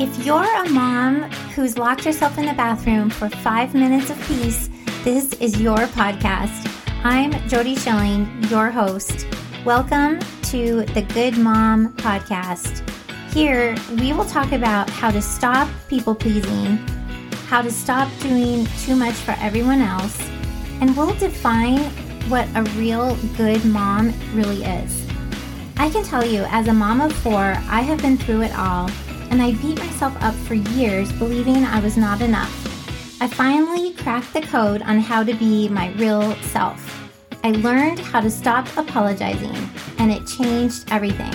If you're a mom who's locked herself in the bathroom for five minutes of peace, this is your podcast. I'm Jody Schilling, your host. Welcome to the Good Mom Podcast. Here, we will talk about how to stop people pleasing, how to stop doing too much for everyone else, and we'll define what a real good mom really is. I can tell you, as a mom of four, I have been through it all and I beat myself up for years believing I was not enough. I finally cracked the code on how to be my real self. I learned how to stop apologizing, and it changed everything.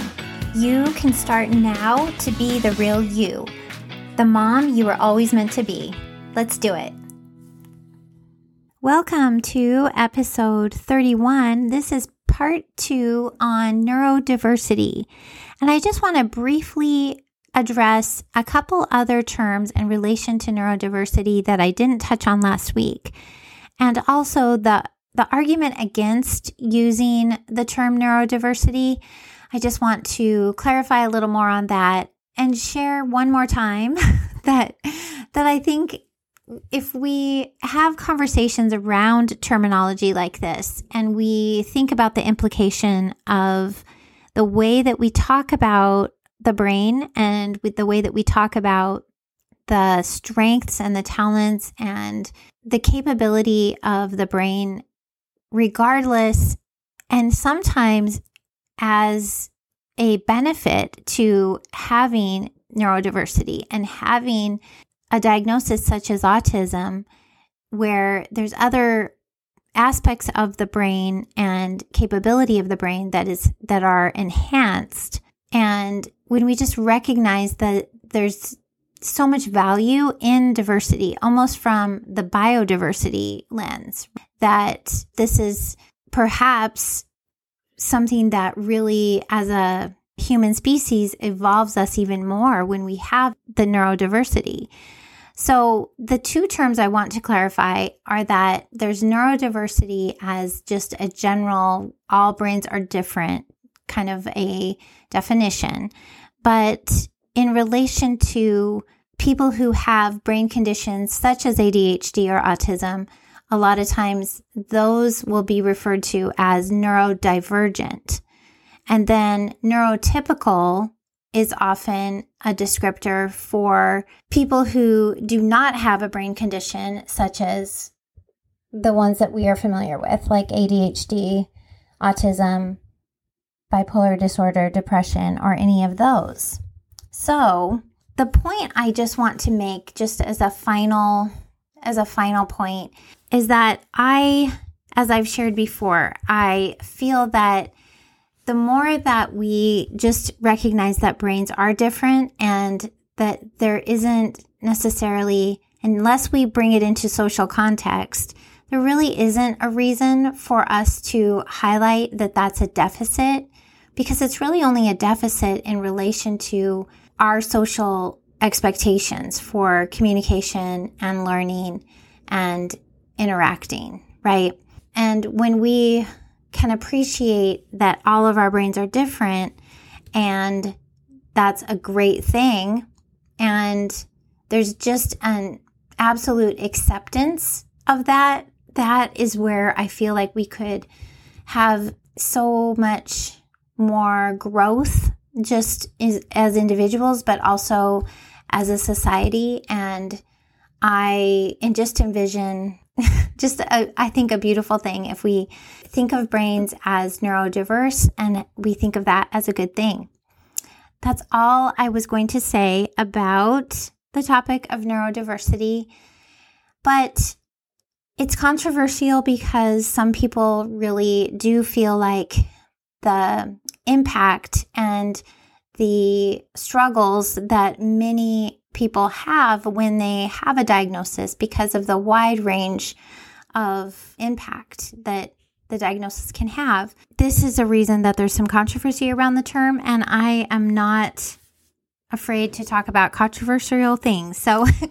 You can start now to be the real you, the mom you were always meant to be. Let's do it. Welcome to episode 31. This is part two on neurodiversity. And I just want to briefly address a couple other terms in relation to neurodiversity that I didn't touch on last week. And also the the argument against using the term neurodiversity. I just want to clarify a little more on that and share one more time that that I think if we have conversations around terminology like this and we think about the implication of the way that we talk about the brain and with the way that we talk about the strengths and the talents and the capability of the brain, regardless, and sometimes as a benefit to having neurodiversity and having a diagnosis such as autism, where there's other aspects of the brain and capability of the brain that is that are enhanced. And when we just recognize that there's so much value in diversity, almost from the biodiversity lens, that this is perhaps something that really, as a human species, evolves us even more when we have the neurodiversity. So, the two terms I want to clarify are that there's neurodiversity as just a general, all brains are different kind of a definition. But in relation to people who have brain conditions such as ADHD or autism, a lot of times those will be referred to as neurodivergent. And then neurotypical is often a descriptor for people who do not have a brain condition, such as the ones that we are familiar with, like ADHD, autism, bipolar disorder, depression, or any of those. So, the point I just want to make just as a final as a final point is that I as I've shared before, I feel that the more that we just recognize that brains are different and that there isn't necessarily unless we bring it into social context, there really isn't a reason for us to highlight that that's a deficit because it's really only a deficit in relation to our social expectations for communication and learning and interacting, right? And when we can appreciate that all of our brains are different and that's a great thing and there's just an absolute acceptance of that that is where i feel like we could have so much more growth just as individuals, but also as a society. And I and just envision just a, I think a beautiful thing if we think of brains as neurodiverse and we think of that as a good thing. That's all I was going to say about the topic of neurodiversity. But it's controversial because some people really do feel like the impact and the struggles that many people have when they have a diagnosis because of the wide range of impact that the diagnosis can have. This is a reason that there's some controversy around the term, and I am not afraid to talk about controversial things. So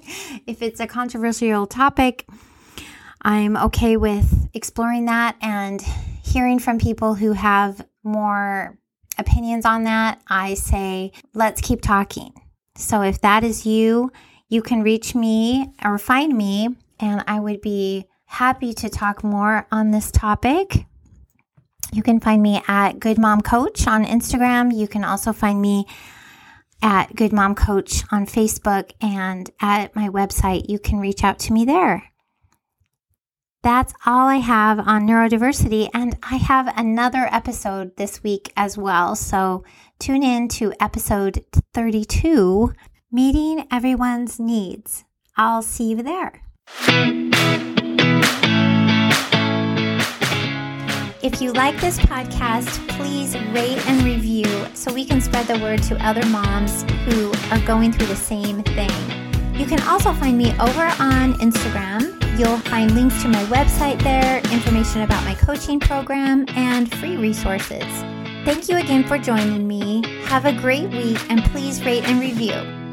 if it's a controversial topic, I'm okay with exploring that and hearing from people who have more opinions on that, I say, let's keep talking. So if that is you, you can reach me or find me, and I would be happy to talk more on this topic. You can find me at Good Mom Coach on Instagram. You can also find me at Good Mom Coach on Facebook and at my website. You can reach out to me there. That's all I have on neurodiversity, and I have another episode this week as well. So tune in to episode 32 Meeting Everyone's Needs. I'll see you there. If you like this podcast, please rate and review so we can spread the word to other moms who are going through the same thing. You can also find me over on Instagram. You'll find links to my website there, information about my coaching program, and free resources. Thank you again for joining me. Have a great week and please rate and review.